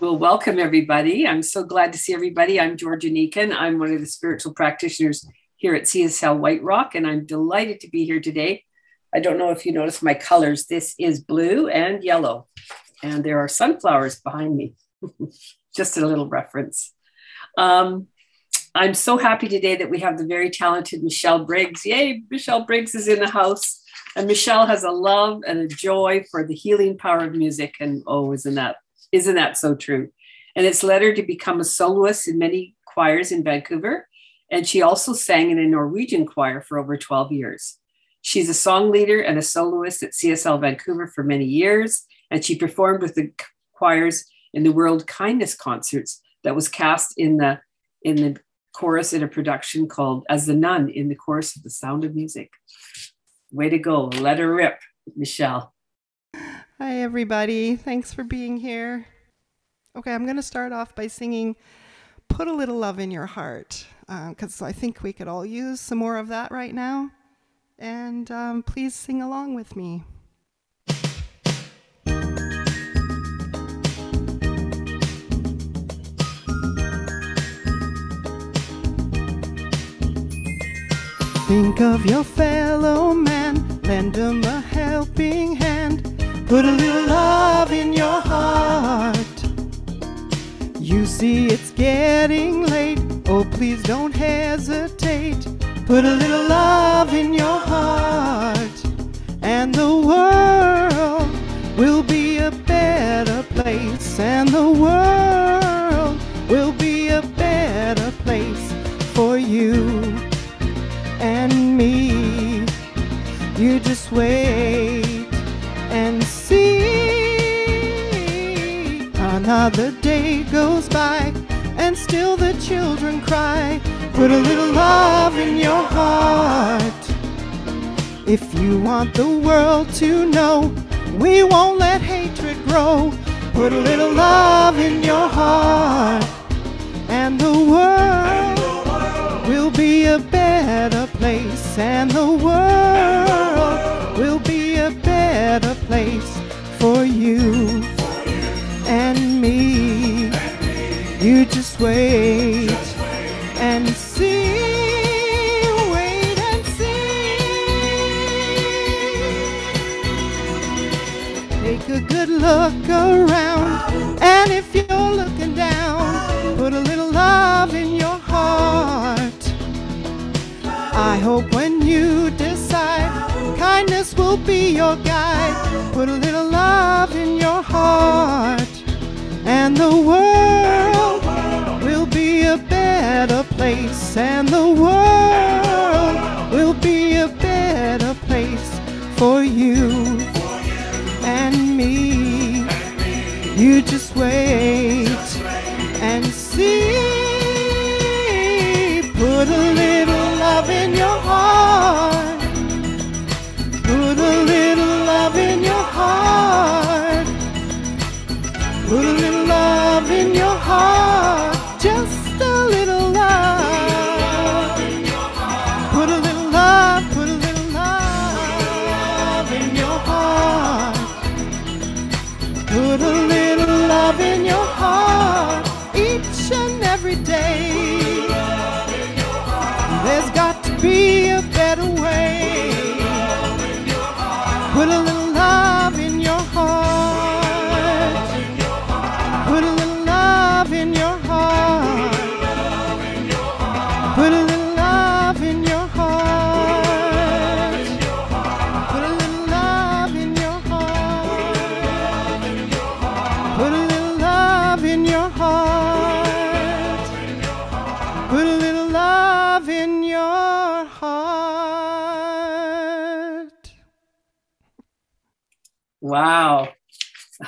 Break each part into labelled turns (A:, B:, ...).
A: Well, welcome everybody. I'm so glad to see everybody. I'm Georgia Neekon. I'm one of the spiritual practitioners here at CSL White Rock, and I'm delighted to be here today. I don't know if you noticed my colors. This is blue and yellow, and there are sunflowers behind me. Just a little reference. Um, I'm so happy today that we have the very talented Michelle Briggs. Yay, Michelle Briggs is in the house. And Michelle has a love and a joy for the healing power of music. And oh, isn't that isn't that so true? And it's led her to become a soloist in many choirs in Vancouver. And she also sang in a Norwegian choir for over 12 years. She's a song leader and a soloist at CSL Vancouver for many years. And she performed with the choirs in the World Kindness Concerts that was cast in the in the chorus in a production called As the Nun in the chorus of The Sound of Music. Way to go. Let her rip, Michelle.
B: Hi, everybody. Thanks for being here. Okay, I'm going to start off by singing Put a Little Love in Your Heart, because uh, I think we could all use some more of that right now. And um, please sing along with me. Think of your fellow man, lend him a helping hand Put a little love in your heart. You see it's getting late. Oh, please don't hesitate. Put a little love in your heart. And the world will be a better place. And the world will be a better place for you and me. You just wait Another day goes by, and still the children cry. Put a little love in your heart. If you want the world to know, we won't let hatred grow. Put a little love in your heart, and the world will be a better place, and the world will be a better place for you You just wait and see. Wait and see. Take a good look around, and if you're looking down, put a little love in your heart. I hope when you decide kindness will be your guide, put a little love in your heart place, and the world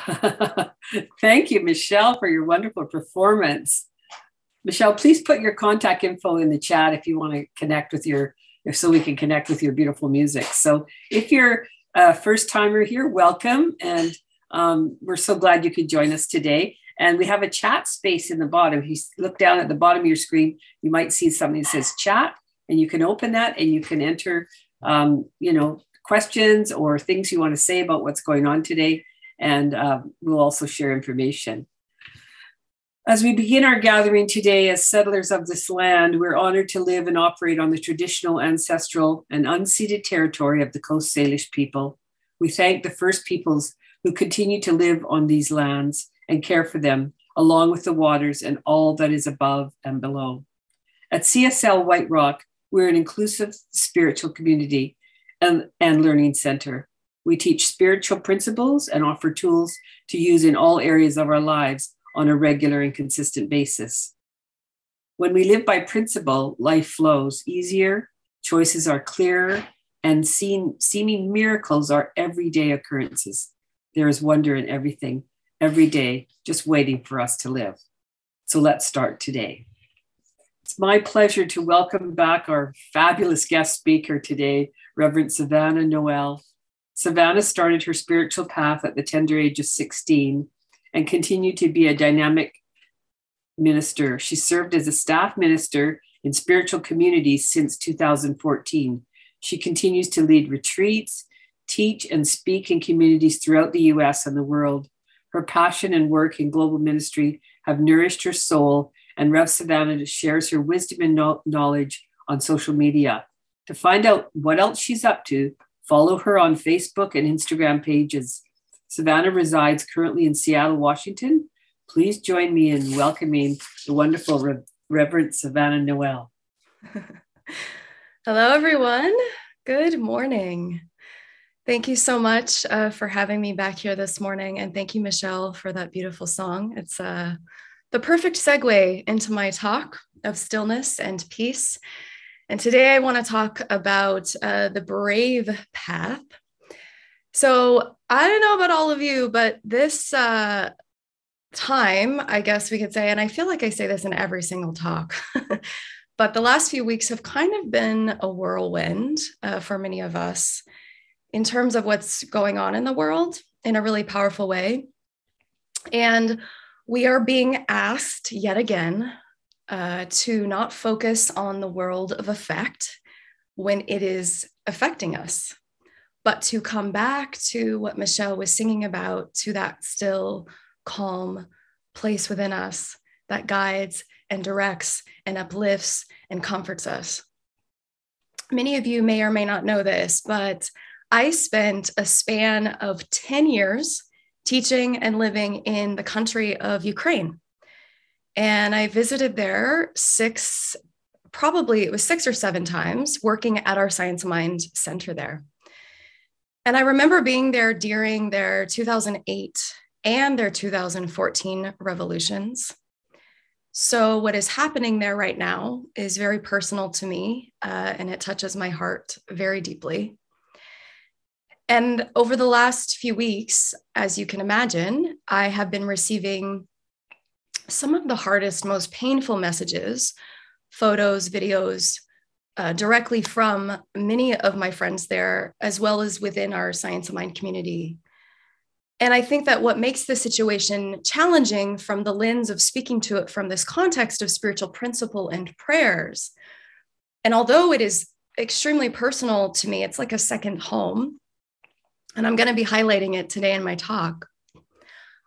A: Thank you, Michelle, for your wonderful performance. Michelle, please put your contact info in the chat if you want to connect with your, if so we can connect with your beautiful music. So if you're a first timer here, welcome. And um, we're so glad you could join us today. And we have a chat space in the bottom. If you look down at the bottom of your screen, you might see something that says chat, and you can open that and you can enter, um, you know, questions or things you want to say about what's going on today. And uh, we'll also share information. As we begin our gathering today as settlers of this land, we're honored to live and operate on the traditional, ancestral, and unceded territory of the Coast Salish people. We thank the First Peoples who continue to live on these lands and care for them, along with the waters and all that is above and below. At CSL White Rock, we're an inclusive spiritual community and, and learning center. We teach spiritual principles and offer tools to use in all areas of our lives on a regular and consistent basis. When we live by principle, life flows easier, choices are clearer, and seen, seeming miracles are everyday occurrences. There is wonder in everything, every day, just waiting for us to live. So let's start today. It's my pleasure to welcome back our fabulous guest speaker today, Reverend Savannah Noel. Savannah started her spiritual path at the tender age of 16 and continued to be a dynamic minister. She served as a staff minister in spiritual communities since 2014. She continues to lead retreats, teach, and speak in communities throughout the US and the world. Her passion and work in global ministry have nourished her soul, and Rev Savannah shares her wisdom and knowledge on social media. To find out what else she's up to, follow her on Facebook and Instagram pages. Savannah resides currently in Seattle, Washington. Please join me in welcoming the wonderful Re- Reverend Savannah Noel.
C: Hello, everyone. Good morning. Thank you so much uh, for having me back here this morning. And thank you, Michelle, for that beautiful song. It's uh, the perfect segue into my talk of stillness and peace. And today I want to talk about uh, the brave path so I don't know about all of you, but this uh, time, I guess we could say, and I feel like I say this in every single talk, but the last few weeks have kind of been a whirlwind uh, for many of us in terms of what's going on in the world in a really powerful way. And we are being asked yet again uh, to not focus on the world of effect when it is affecting us but to come back to what Michelle was singing about, to that still, calm place within us that guides and directs and uplifts and comforts us. Many of you may or may not know this, but I spent a span of 10 years teaching and living in the country of Ukraine. And I visited there six, probably it was six or seven times, working at our Science Mind Center there. And I remember being there during their 2008 and their 2014 revolutions. So, what is happening there right now is very personal to me, uh, and it touches my heart very deeply. And over the last few weeks, as you can imagine, I have been receiving some of the hardest, most painful messages, photos, videos, uh, directly from many of my friends there, as well as within our Science of Mind community. And I think that what makes the situation challenging from the lens of speaking to it from this context of spiritual principle and prayers, and although it is extremely personal to me, it's like a second home. And I'm going to be highlighting it today in my talk.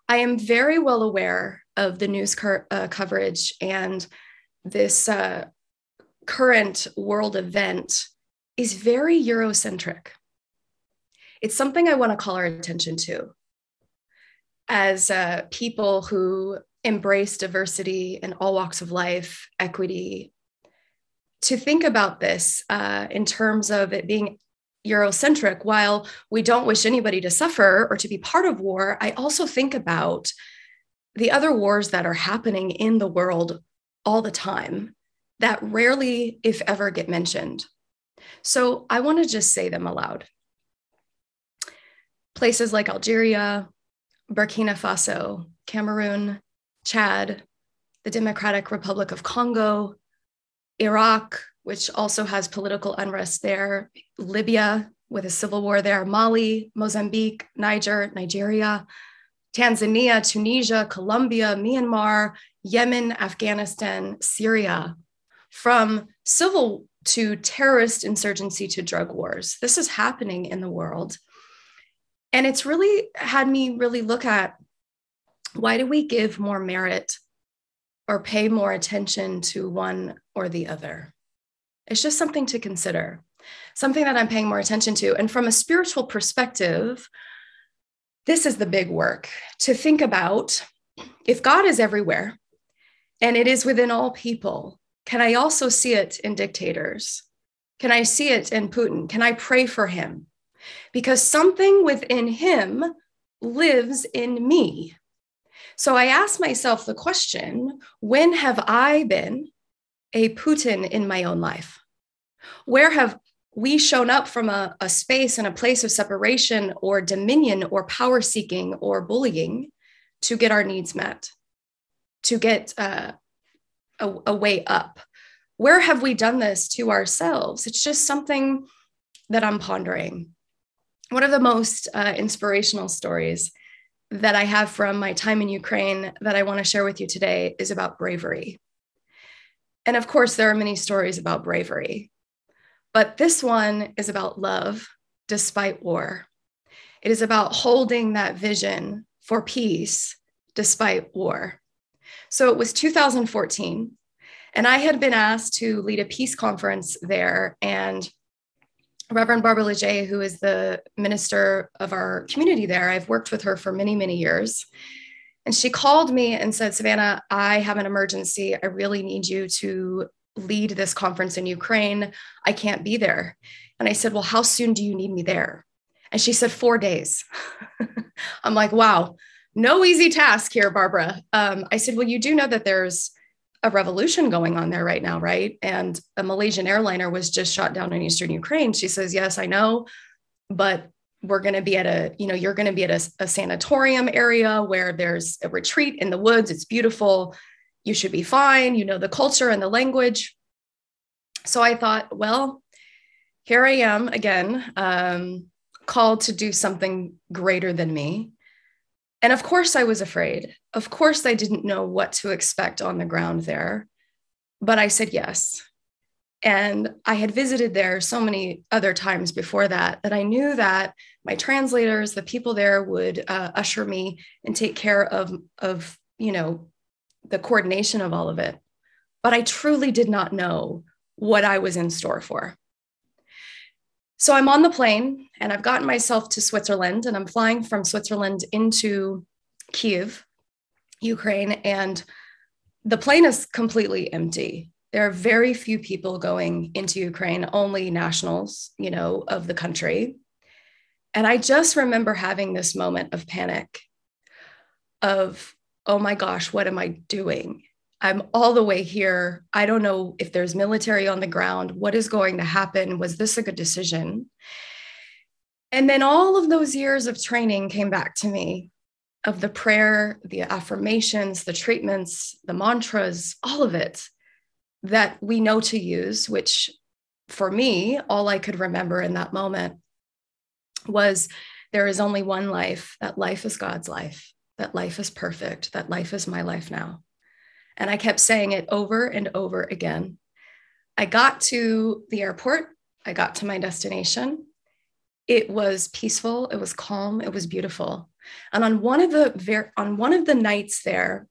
C: I am very well aware of the news co- uh, coverage and this uh, current world event is very Eurocentric. It's something I want to call our attention to as uh, people who embrace diversity in all walks of life, equity, to think about this uh, in terms of it being Eurocentric. While we don't wish anybody to suffer or to be part of war, I also think about the other wars that are happening in the world all the time that rarely, if ever, get mentioned. So I want to just say them aloud. Places like Algeria, Burkina Faso, Cameroon, Chad, the Democratic Republic of Congo, Iraq, which also has political unrest there, Libya with a civil war there, Mali, Mozambique, Niger, Nigeria, Tanzania, Tunisia, Colombia, Myanmar, Yemen, Afghanistan, Syria, from civil to terrorist insurgency to drug wars. This is happening in the world. And it's really had me really look at why do we give more merit or pay more attention to one or the other? It's just something to consider, something that I'm paying more attention to. And from a spiritual perspective, this is the big work to think about if God is everywhere and it is within all people, can I also see it in dictators? Can I see it in Putin? Can I pray for him? Because something within him lives in me. So I ask myself the question when have I been a Putin in my own life? Where have we shown up from a, a space and a place of separation or dominion or power seeking or bullying to get our needs met, to get uh, a, a way up? Where have we done this to ourselves? It's just something that I'm pondering. One of the most uh, inspirational stories that I have from my time in Ukraine that I want to share with you today is about bravery. And of course, there are many stories about bravery, but this one is about love despite war. It is about holding that vision for peace despite war. So it was 2014, and I had been asked to lead a peace conference there. And Reverend Barbara Leger, who is the minister of our community there, I've worked with her for many, many years. And she called me and said, Savannah, I have an emergency. I really need you to lead this conference in Ukraine. I can't be there. And I said, Well, how soon do you need me there? And she said, Four days. I'm like, Wow, no easy task here, Barbara. Um, I said, Well, you do know that there's a revolution going on there right now, right? And a Malaysian airliner was just shot down in eastern Ukraine. She says, Yes, I know, but we're going to be at a, you know, you're going to be at a, a sanatorium area where there's a retreat in the woods. It's beautiful. You should be fine. You know the culture and the language. So I thought, well, here I am again, um, called to do something greater than me. And of course, I was afraid. Of course, I didn't know what to expect on the ground there, but I said yes. And I had visited there so many other times before that that I knew that my translators, the people there would uh, usher me and take care of, of, you know, the coordination of all of it. But I truly did not know what I was in store for. So I'm on the plane and I've gotten myself to Switzerland and I'm flying from Switzerland into Kiev, Ukraine, and the plane is completely empty. There are very few people going into Ukraine, only nationals, you know, of the country. And I just remember having this moment of panic of, oh my gosh, what am I doing? I'm all the way here. I don't know if there's military on the ground. What is going to happen? Was this a good decision? And then all of those years of training came back to me of the prayer, the affirmations, the treatments, the mantras, all of it that we know to use, which for me, all I could remember in that moment was there is only one life, that life is God's life, that life is perfect, that life is my life now. And I kept saying it over and over again. I got to the airport, I got to my destination. It was peaceful, it was calm, it was beautiful. And on one of the ver- on one of the nights there,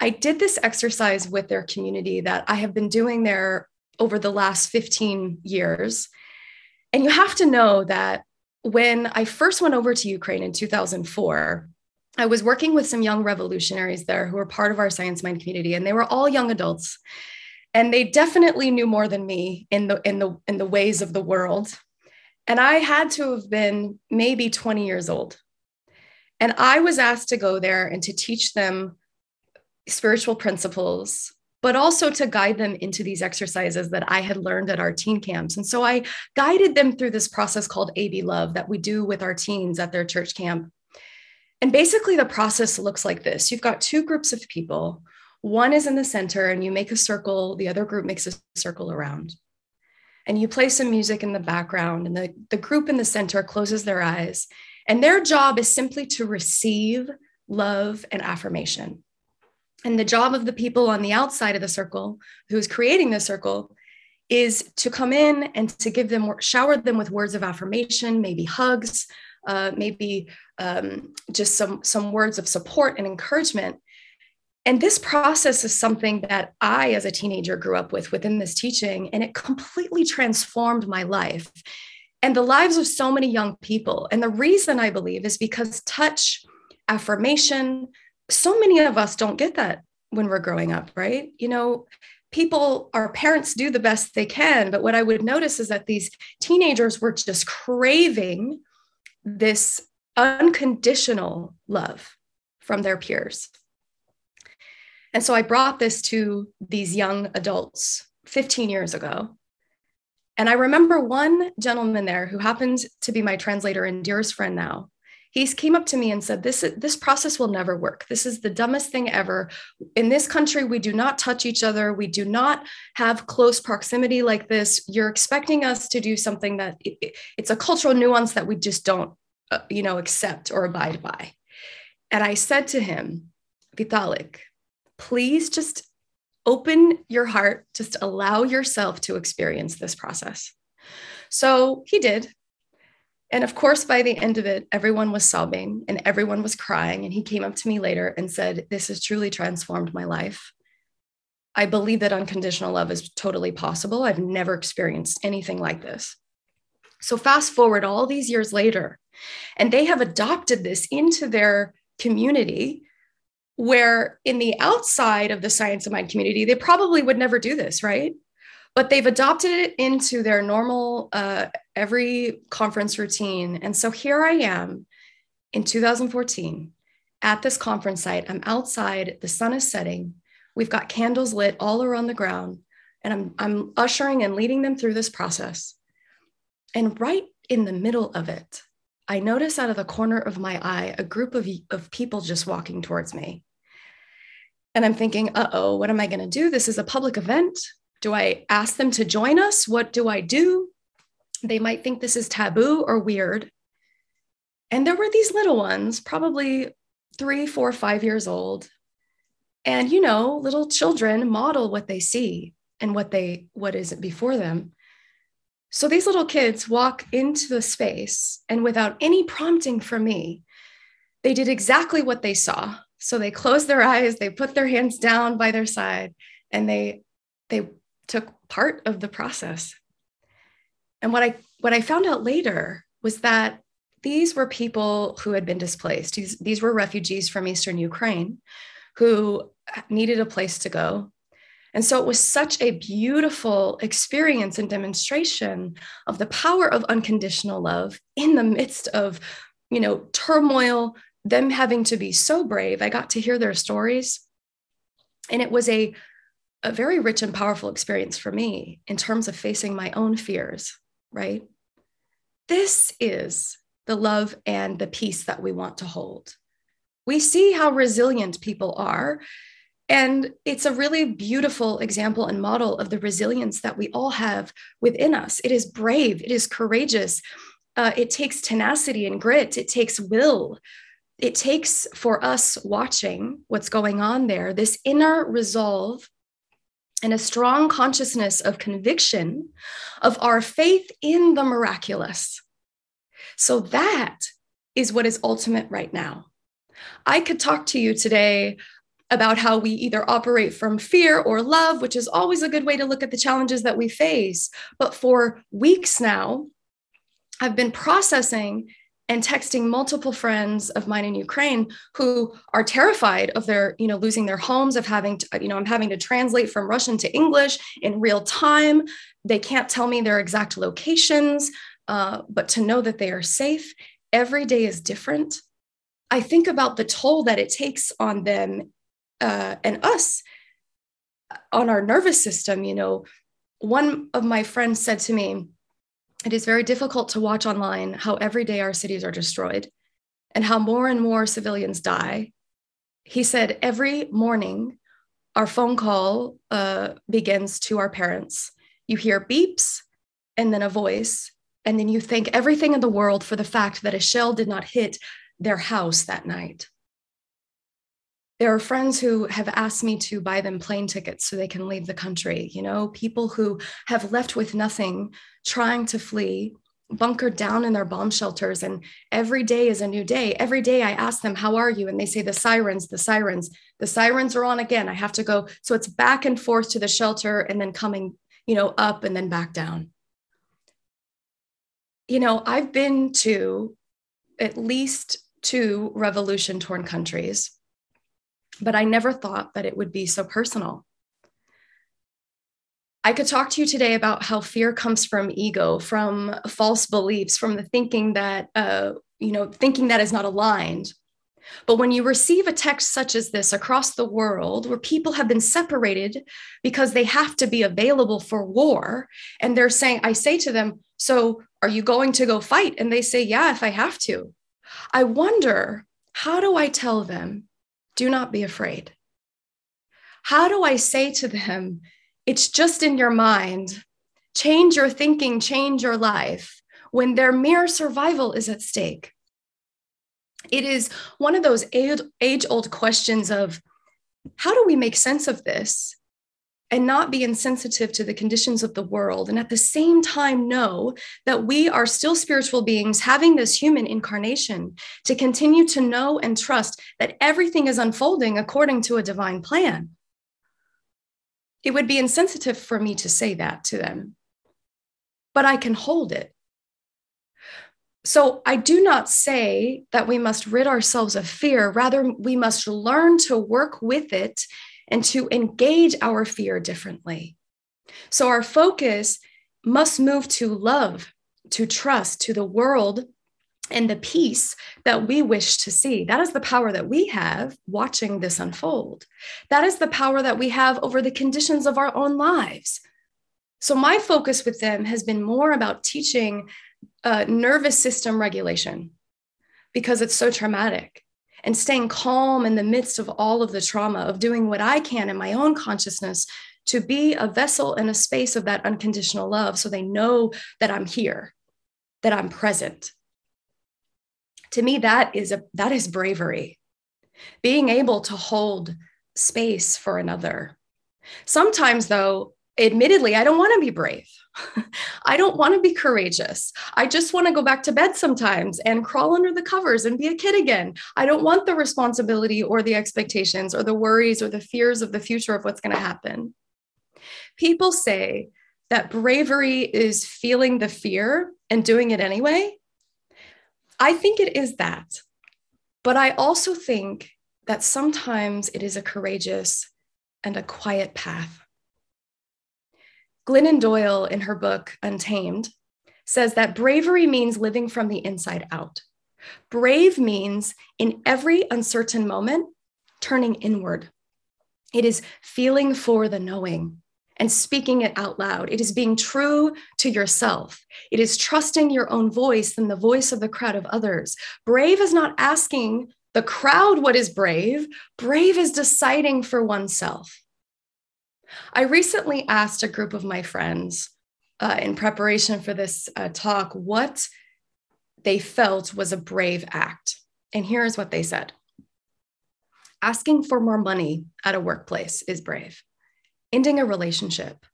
C: I did this exercise with their community that I have been doing there over the last 15 years. And you have to know that when I first went over to Ukraine in 2004, I was working with some young revolutionaries there who were part of our science mind community, and they were all young adults. And they definitely knew more than me in the in the in the ways of the world. And I had to have been maybe 20 years old. And I was asked to go there and to teach them spiritual principles, but also to guide them into these exercises that I had learned at our teen camps. And so I guided them through this process called AB Love that we do with our teens at their church camp. And basically, the process looks like this you've got two groups of people. One is in the center, and you make a circle, the other group makes a circle around. And you play some music in the background, and the, the group in the center closes their eyes. And their job is simply to receive love and affirmation. And the job of the people on the outside of the circle, who's creating the circle, is to come in and to give them, shower them with words of affirmation, maybe hugs, uh, maybe um, just some, some words of support and encouragement. And this process is something that I, as a teenager, grew up with within this teaching, and it completely transformed my life and the lives of so many young people. And the reason I believe is because touch, affirmation, so many of us don't get that when we're growing up, right? You know, people, our parents do the best they can. But what I would notice is that these teenagers were just craving this unconditional love from their peers. And so I brought this to these young adults 15 years ago. And I remember one gentleman there who happened to be my translator and dearest friend now. He came up to me and said, this, this process will never work. This is the dumbest thing ever. In this country, we do not touch each other. We do not have close proximity like this. You're expecting us to do something that it, it's a cultural nuance that we just don't, uh, you know, accept or abide by. And I said to him, Vitalik, please just open your heart, just allow yourself to experience this process. So he did. And of course, by the end of it, everyone was sobbing and everyone was crying. And he came up to me later and said, This has truly transformed my life. I believe that unconditional love is totally possible. I've never experienced anything like this. So, fast forward all these years later, and they have adopted this into their community where in the outside of the science of mind community, they probably would never do this, right? But they've adopted it into their normal uh, every conference routine. And so here I am in 2014 at this conference site. I'm outside, the sun is setting. We've got candles lit all around the ground, and I'm, I'm ushering and leading them through this process. And right in the middle of it, I notice out of the corner of my eye a group of, of people just walking towards me. And I'm thinking, uh oh, what am I going to do? This is a public event. Do I ask them to join us? What do I do? They might think this is taboo or weird. And there were these little ones, probably three, four, five years old. And, you know, little children model what they see and what they what is before them. So these little kids walk into the space and without any prompting from me, they did exactly what they saw. So they closed their eyes, they put their hands down by their side, and they they took part of the process. And what I what I found out later was that these were people who had been displaced. These, these were refugees from Eastern Ukraine who needed a place to go. And so it was such a beautiful experience and demonstration of the power of unconditional love in the midst of, you know, turmoil, them having to be so brave. I got to hear their stories. And it was a, a very rich and powerful experience for me in terms of facing my own fears, right? This is the love and the peace that we want to hold. We see how resilient people are. And it's a really beautiful example and model of the resilience that we all have within us. It is brave, it is courageous, uh, it takes tenacity and grit, it takes will it takes for us watching what's going on there this inner resolve and a strong consciousness of conviction of our faith in the miraculous. So that is what is ultimate right now. I could talk to you today about how we either operate from fear or love, which is always a good way to look at the challenges that we face. But for weeks now, I've been processing and texting multiple friends of mine in Ukraine who are terrified of their, you know, losing their homes, of having to, you know, I'm having to translate from Russian to English in real time. They can't tell me their exact locations, uh, but to know that they are safe every day is different. I think about the toll that it takes on them uh, and us on our nervous system. You know, one of my friends said to me, it is very difficult to watch online how every day our cities are destroyed and how more and more civilians die. He said, every morning, our phone call uh, begins to our parents. You hear beeps and then a voice, and then you thank everything in the world for the fact that a shell did not hit their house that night. There are friends who have asked me to buy them plane tickets so they can leave the country. You know, people who have left with nothing, trying to flee, bunkered down in their bomb shelters and every day is a new day. Every day i ask them how are you? And they say the sirens the sirens the sirens are on again. I have to go. So it's back and forth to the shelter and then coming you know up and then back down. You know i've been to at least two revolution torn countries but i never thought that it would be so personal I could talk to you today about how fear comes from ego, from false beliefs, from the thinking that, uh, you know, thinking that is not aligned. But when you receive a text such as this across the world, where people have been separated because they have to be available for war, and they're saying, I say to them, So are you going to go fight? And they say, Yeah, if I have to. I wonder, how do I tell them, do not be afraid? How do I say to them, it's just in your mind. Change your thinking, change your life when their mere survival is at stake. It is one of those age old questions of how do we make sense of this and not be insensitive to the conditions of the world, and at the same time know that we are still spiritual beings having this human incarnation to continue to know and trust that everything is unfolding according to a divine plan it would be insensitive for me to say that to them, but I can hold it. So I do not say that we must rid ourselves of fear. Rather, we must learn to work with it and to engage our fear differently. So our focus must move to love, to trust, to the world and the peace that we wish to see. That is the power that we have watching this unfold. That is the power that we have over the conditions of our own lives. So, my focus with them has been more about teaching uh, nervous system regulation because it's so traumatic and staying calm in the midst of all of the trauma, of doing what I can in my own consciousness to be a vessel in a space of that unconditional love so they know that I'm here, that I'm present. To me that is a that is bravery. Being able to hold space for another. Sometimes though admittedly i don't want to be brave i don't want to be courageous i just want to go back to bed sometimes and crawl under the covers and be a kid again i don't want the responsibility or the expectations or the worries or the fears of the future of what's going to happen people say that bravery is feeling the fear and doing it anyway I think it is that. But I also think that sometimes it is a courageous and a quiet path. Glennon Doyle, in her book Untamed, says that bravery means living from the inside out. Brave means in every uncertain moment, turning inward. It is feeling for the knowing and speaking it out loud. It is being true to yourself. It is trusting your own voice than the voice of the crowd of others. Brave is not asking the crowd what is brave, brave is deciding for oneself. I recently asked a group of my friends uh, in preparation for this uh, talk what they felt was a brave act. And here's what they said. Asking for more money at a workplace is brave. Ending a relationship,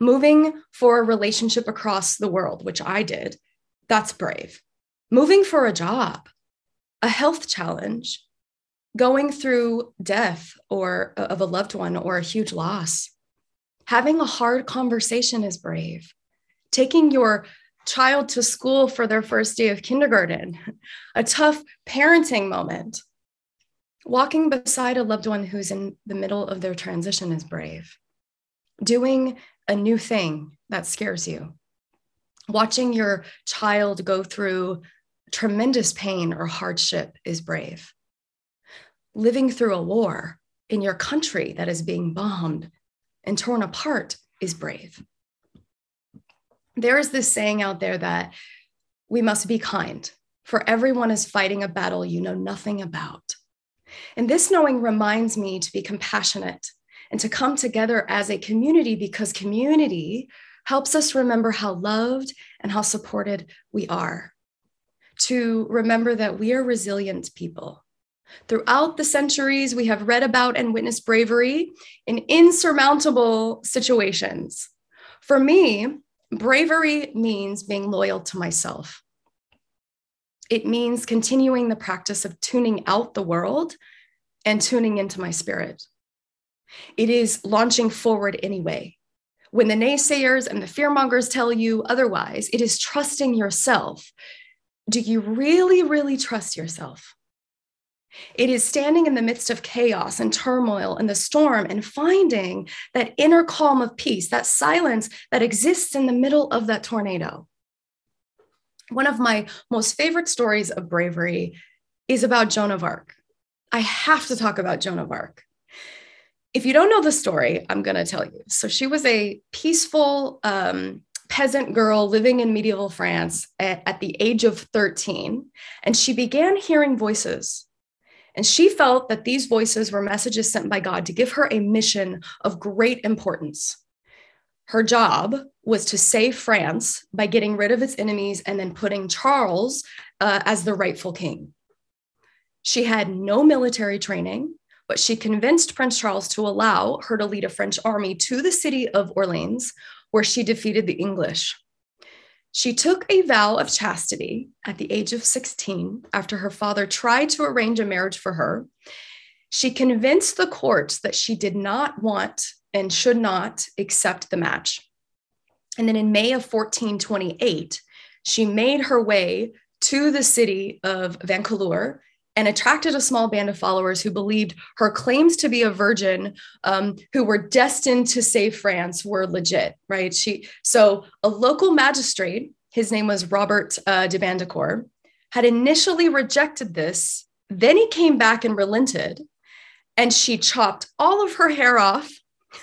C: moving for a relationship across the world, which I did, that's brave. Moving for a job, a health challenge, going through death or of a loved one or a huge loss. Having a hard conversation is brave. Taking your child to school for their first day of kindergarten, a tough parenting moment. Walking beside a loved one who's in the middle of their transition is brave doing a new thing that scares you, watching your child go through tremendous pain or hardship is brave. Living through a war in your country that is being bombed and torn apart is brave. There is this saying out there that we must be kind, for everyone is fighting a battle you know nothing about. And this knowing reminds me to be compassionate and to come together as a community because community helps us remember how loved and how supported we are. To remember that we are resilient people. Throughout the centuries, we have read about and witnessed bravery in insurmountable situations. For me, bravery means being loyal to myself. It means continuing the practice of tuning out the world and tuning into my spirit. It is launching forward anyway. When the naysayers and the fearmongers tell you otherwise, it is trusting yourself. Do you really, really trust yourself? It is standing in the midst of chaos and turmoil and the storm and finding that inner calm of peace, that silence that exists in the middle of that tornado. One of my most favorite stories of bravery is about Joan of Arc. I have to talk about Joan of Arc. If you don't know the story, I'm going to tell you. So she was a peaceful um, peasant girl living in medieval France at, at the age of 13, and she began hearing voices and she felt that these voices were messages sent by God to give her a mission of great importance. Her job was to save France by getting rid of its enemies and then putting Charles uh, as the rightful king. She had no military training, but she convinced Prince Charles to allow her to lead a French army to the city of Orleans, where she defeated the English. She took a vow of chastity at the age of 16 after her father tried to arrange a marriage for her. She convinced the court that she did not want and should not accept the match. And then in May of 1428, she made her way to the city of Vaucouleurs and attracted a small band of followers who believed her claims to be a virgin um, who were destined to save france were legit right? She so a local magistrate his name was robert uh, de Baudricourt had initially rejected this. Then he came back and relented and she chopped all of her hair off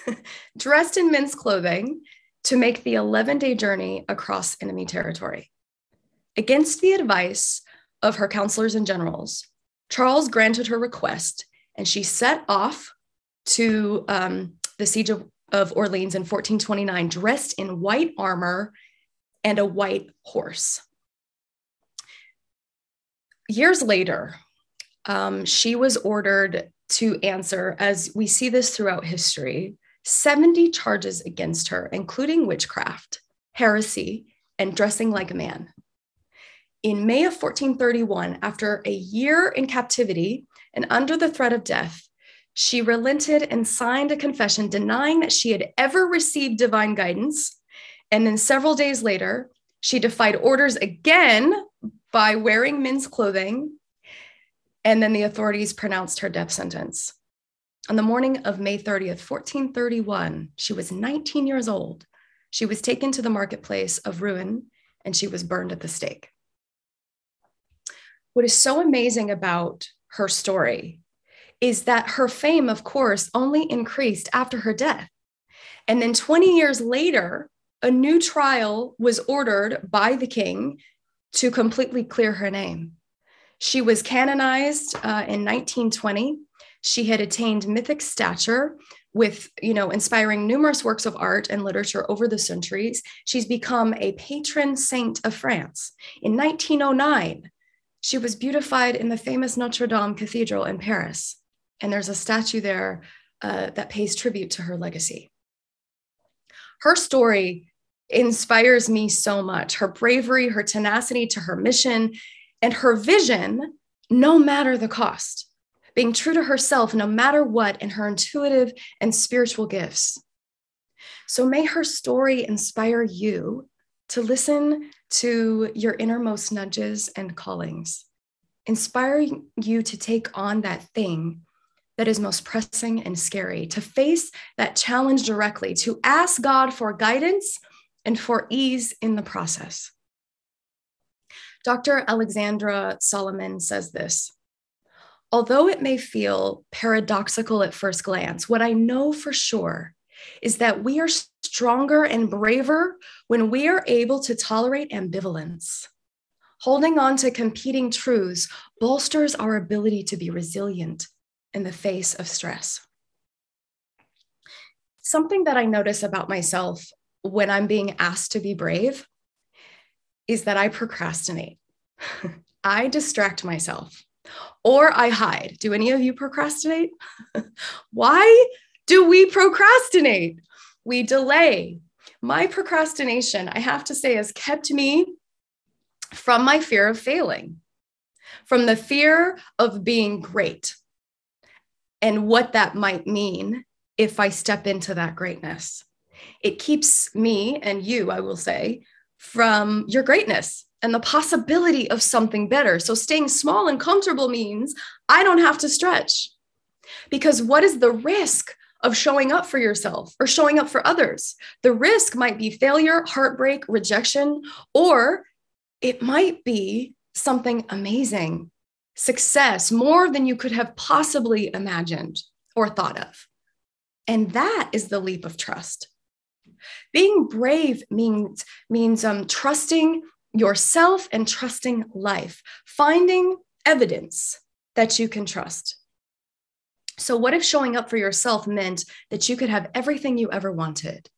C: dressed in men's clothing to make the 11 day journey across enemy territory. Against the advice of her counselors and generals Charles granted her request and she set off to um, the siege of, of Orleans in 1429, dressed in white armor and a white horse. Years later, um, she was ordered to answer, as we see this throughout history, 70 charges against her, including witchcraft, heresy, and dressing like a man in May of 1431, after a year in captivity and under the threat of death, she relented and signed a confession denying that she had ever received divine guidance. And then several days later, she defied orders again by wearing men's clothing. And then the authorities pronounced her death sentence. On the morning of May 30th, 1431, she was 19 years old. She was taken to the marketplace of Rouen and she was burned at the stake what is so amazing about her story is that her fame, of course, only increased after her death. And then 20 years later, a new trial was ordered by the king to completely clear her name. She was canonized uh, in 1920. She had attained mythic stature with, you know, inspiring numerous works of art and literature over the centuries. She's become a patron saint of France. In 1909, she was beautified in the famous Notre Dame Cathedral in Paris. And there's a statue there uh, that pays tribute to her legacy. Her story inspires me so much her bravery, her tenacity to her mission, and her vision, no matter the cost, being true to herself no matter what, and her intuitive and spiritual gifts. So may her story inspire you to listen to your innermost nudges and callings, inspiring you to take on that thing that is most pressing and scary, to face that challenge directly, to ask God for guidance and for ease in the process. Dr. Alexandra Solomon says this Although it may feel paradoxical at first glance, what I know for sure is that we are stronger and braver when we are able to tolerate ambivalence. Holding on to competing truths bolsters our ability to be resilient in the face of stress. Something that I notice about myself when I'm being asked to be brave is that I procrastinate. I distract myself or I hide. Do any of you procrastinate? Why do we procrastinate? We delay. my procrastination, I have to say, has kept me from my fear of failing, from the fear of being great and what that might mean if I step into that greatness. It keeps me and you, I will say, from your greatness and the possibility of something better. So staying small and comfortable means I don't have to stretch. Because what is the risk of showing up for yourself or showing up for others? The risk might be failure, heartbreak, rejection, or it might be something amazing, success, more than you could have possibly imagined or thought of. And that is the leap of trust. Being brave means, means um, trusting yourself and trusting life, finding evidence that you can trust. So, what if showing up for yourself meant that you could have everything you ever wanted?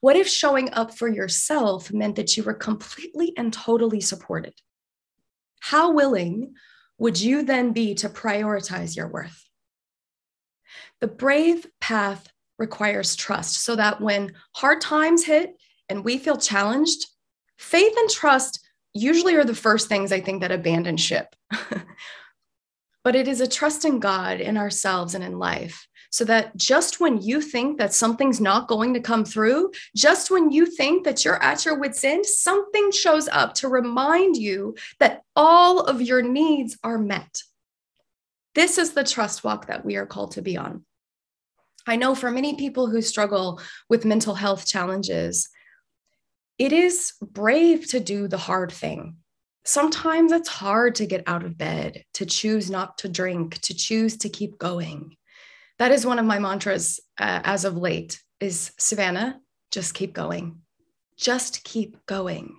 C: What if showing up for yourself meant that you were completely and totally supported? How willing would you then be to prioritize your worth? The brave path requires trust so that when hard times hit and we feel challenged, faith and trust usually are the first things I think that abandon ship. but it is a trust in God, in ourselves, and in life. So that just when you think that something's not going to come through, just when you think that you're at your wits' end, something shows up to remind you that all of your needs are met. This is the trust walk that we are called to be on. I know for many people who struggle with mental health challenges, it is brave to do the hard thing. Sometimes it's hard to get out of bed, to choose not to drink, to choose to keep going. That is one of my mantras uh, as of late is Savannah, just keep going. Just keep going.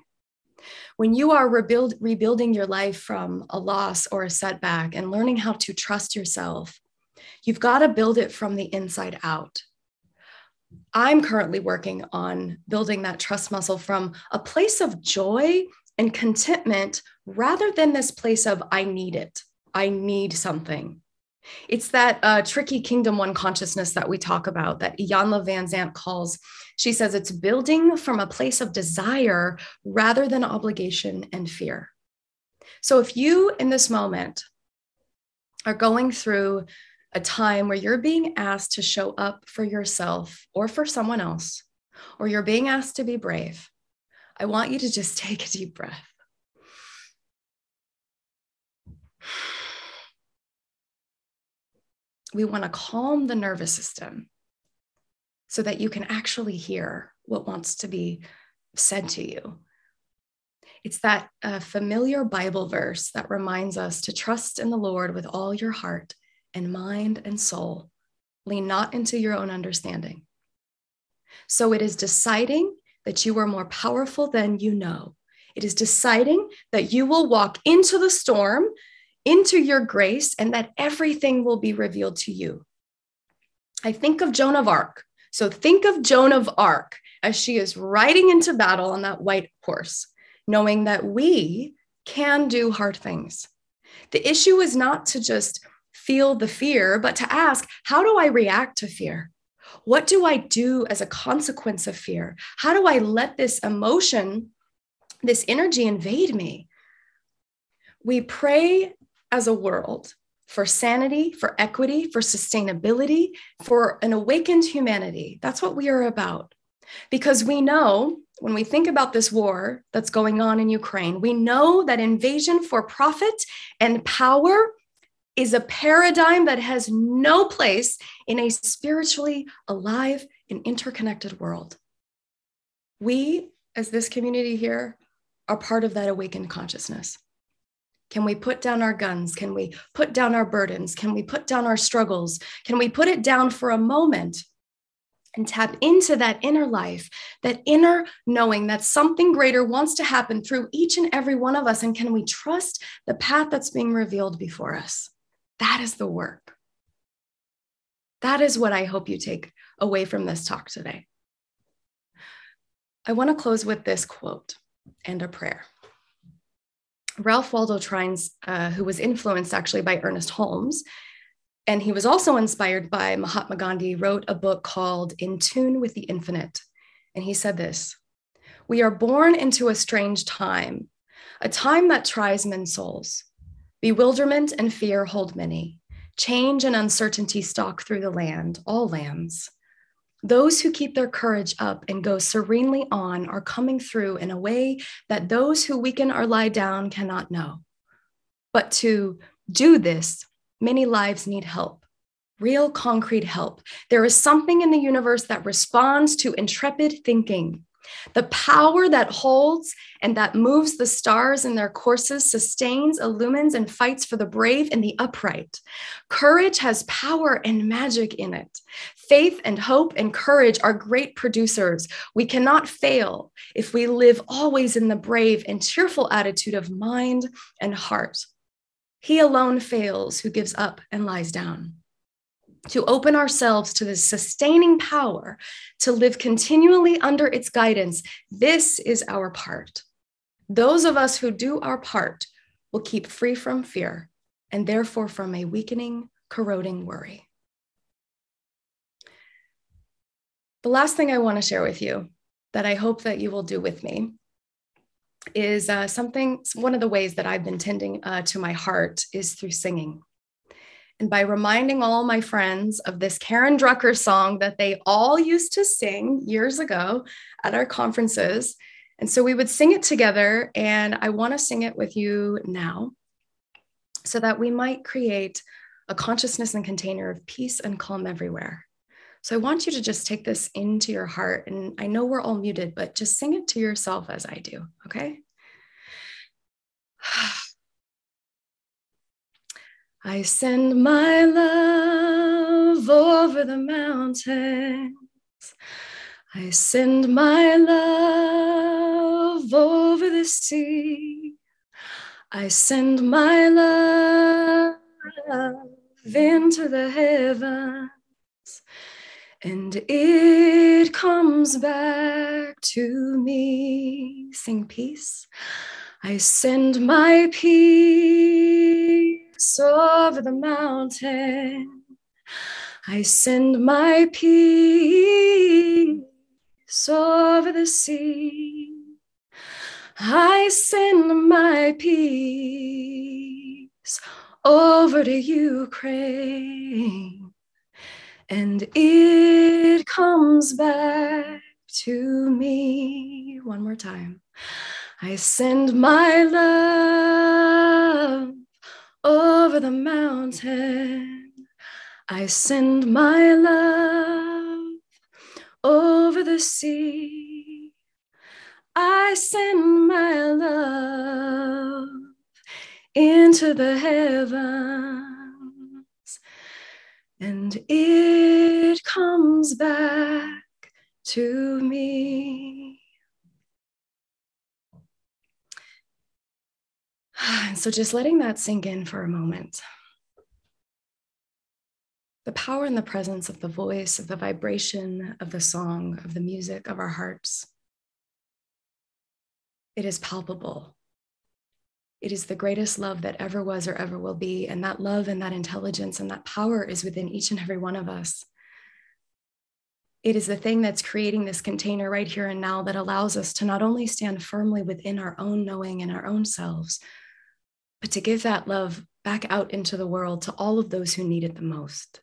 C: When you are rebuild, rebuilding your life from a loss or a setback and learning how to trust yourself, You've got to build it from the inside out. I'm currently working on building that trust muscle from a place of joy and contentment rather than this place of, I need it. I need something. It's that uh, tricky kingdom one consciousness that we talk about that Iyanla Vanzant calls. She says it's building from a place of desire rather than obligation and fear. So if you in this moment are going through a time where you're being asked to show up for yourself or for someone else, or you're being asked to be brave, I want you to just take a deep breath. We want to calm the nervous system so that you can actually hear what wants to be said to you. It's that uh, familiar Bible verse that reminds us to trust in the Lord with all your heart and mind and soul. Lean not into your own understanding. So it is deciding that you are more powerful than you know. It is deciding that you will walk into the storm, into your grace, and that everything will be revealed to you. I think of Joan of Arc. So think of Joan of Arc as she is riding into battle on that white horse, knowing that we can do hard things. The issue is not to just feel the fear, but to ask, how do I react to fear? What do I do as a consequence of fear? How do I let this emotion, this energy invade me? We pray as a world for sanity, for equity, for sustainability, for an awakened humanity. That's what we are about. Because we know when we think about this war that's going on in Ukraine, we know that invasion for profit and power is a paradigm that has no place in a spiritually alive and interconnected world. We, as this community here, are part of that awakened consciousness. Can we put down our guns? Can we put down our burdens? Can we put down our struggles? Can we put it down for a moment and tap into that inner life, that inner knowing that something greater wants to happen through each and every one of us? And can we trust the path that's being revealed before us? That is the work. That is what I hope you take away from this talk today. I want to close with this quote and a prayer. Ralph Waldo Trines, uh, who was influenced actually by Ernest Holmes, and he was also inspired by Mahatma Gandhi, wrote a book called In Tune with the Infinite. And he said this We are born into a strange time, a time that tries men's souls. Bewilderment and fear hold many. Change and uncertainty stalk through the land, all lands. Those who keep their courage up and go serenely on are coming through in a way that those who weaken or lie down cannot know. But to do this, many lives need help, real concrete help. There is something in the universe that responds to intrepid thinking. The power that holds and that moves the stars in their courses sustains, illumines, and fights for the brave and the upright. Courage has power and magic in it. Faith and hope and courage are great producers. We cannot fail if we live always in the brave and cheerful attitude of mind and heart. He alone fails who gives up and lies down. To open ourselves to the sustaining power to live continually under its guidance, this is our part. Those of us who do our part will keep free from fear and therefore from a weakening, corroding worry. The last thing I want to share with you that I hope that you will do with me is uh, something, one of the ways that I've been tending uh, to my heart is through singing. And by reminding all my friends of this Karen Drucker song that they all used to sing years ago at our conferences. And so we would sing it together. And I want to sing it with you now so that we might create a consciousness and container of peace and calm everywhere. So I want you to just take this into your heart. And I know we're all muted, but just sing it to yourself as I do. Okay. I send my love over the mountains. I send my love over the sea. I send my love into the heavens and it comes back to me. Sing peace. I send my peace over the mountain. I send my peace over the sea. I send my peace over to Ukraine and it comes back to me. One more time. I send my love over the mountain. I send my love over the sea. I send my love into the heavens and it comes back to me. so just letting that sink in for a moment. The power and the presence of the voice, of the vibration of the song, of the music of our hearts. It is palpable. It is the greatest love that ever was or ever will be. And that love and that intelligence and that power is within each and every one of us. It is the thing that's creating this container right here and now that allows us to not only stand firmly within our own knowing and our own selves, but to give that love back out into the world to all of those who need it the most.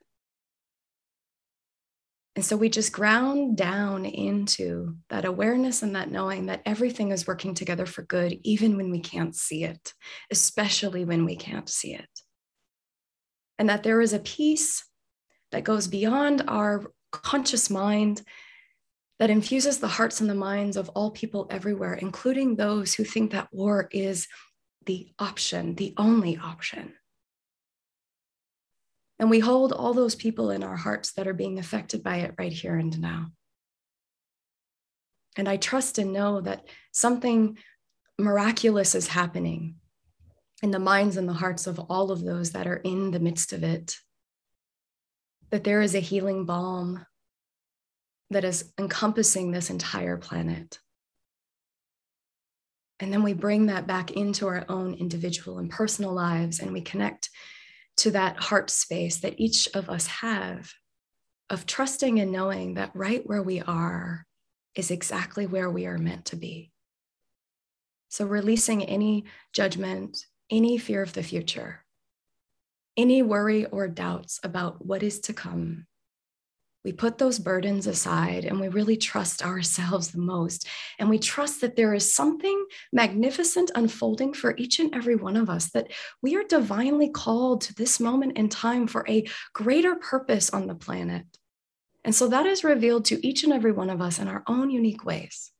C: And so we just ground down into that awareness and that knowing that everything is working together for good, even when we can't see it, especially when we can't see it. And that there is a peace that goes beyond our conscious mind that infuses the hearts and the minds of all people everywhere, including those who think that war is the option, the only option. And we hold all those people in our hearts that are being affected by it right here and now. And I trust and know that something miraculous is happening in the minds and the hearts of all of those that are in the midst of it. That there is a healing balm that is encompassing this entire planet. And then we bring that back into our own individual and personal lives and we connect to that heart space that each of us have of trusting and knowing that right where we are, is exactly where we are meant to be. So, releasing any judgment, any fear of the future, any worry or doubts about what is to come. We put those burdens aside and we really trust ourselves the most. And we trust that there is something magnificent unfolding for each and every one of us, that we are divinely called to this moment in time for a greater purpose on the planet. And so that is revealed to each and every one of us in our own unique ways.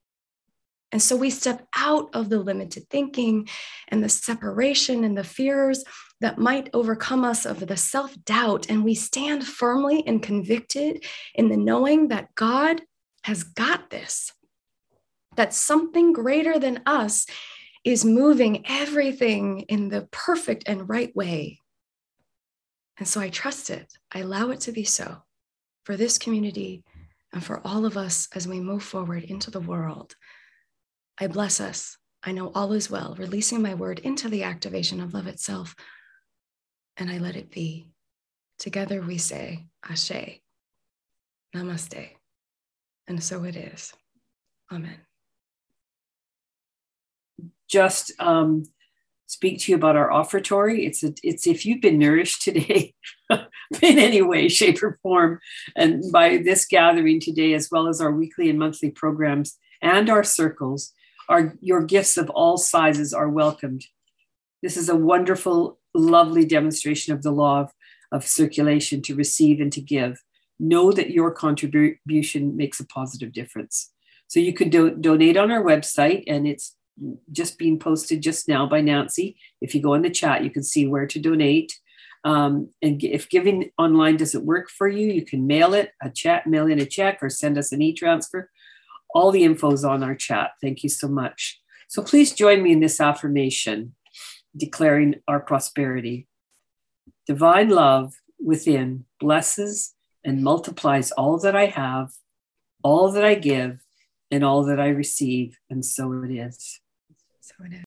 C: And so we step out of the limited thinking and the separation and the fears that might overcome us of the self doubt. And we stand firmly and convicted in the knowing that God has got this, that something greater than us is moving everything in the perfect and right way. And so I trust it. I allow it to be so for this community and for all of us as we move forward into the world. I bless us. I know all is well, releasing my word into the activation of love itself. And I let it be. Together we say, Ashe, Namaste. And so it is. Amen.
A: Just um, speak to you about our offertory. It's a, it's if you've been nourished today in any way, shape, or form, and by this gathering today, as well as our weekly and monthly programs and our circles, our, your gifts of all sizes are welcomed. This is a wonderful, lovely demonstration of the law of, of circulation to receive and to give. Know that your contribution makes a positive difference. So you could do, donate on our website, and it's just being posted just now by Nancy. If you go in the chat, you can see where to donate. Um, and if giving online doesn't work for you, you can mail it, a check, mail in a check, or send us an e transfer. All the info is on our chat. Thank you so much. So please join me in this affirmation declaring our prosperity. Divine love within blesses and multiplies all that I have, all that I give, and all that I receive. And so it is.
C: So it is.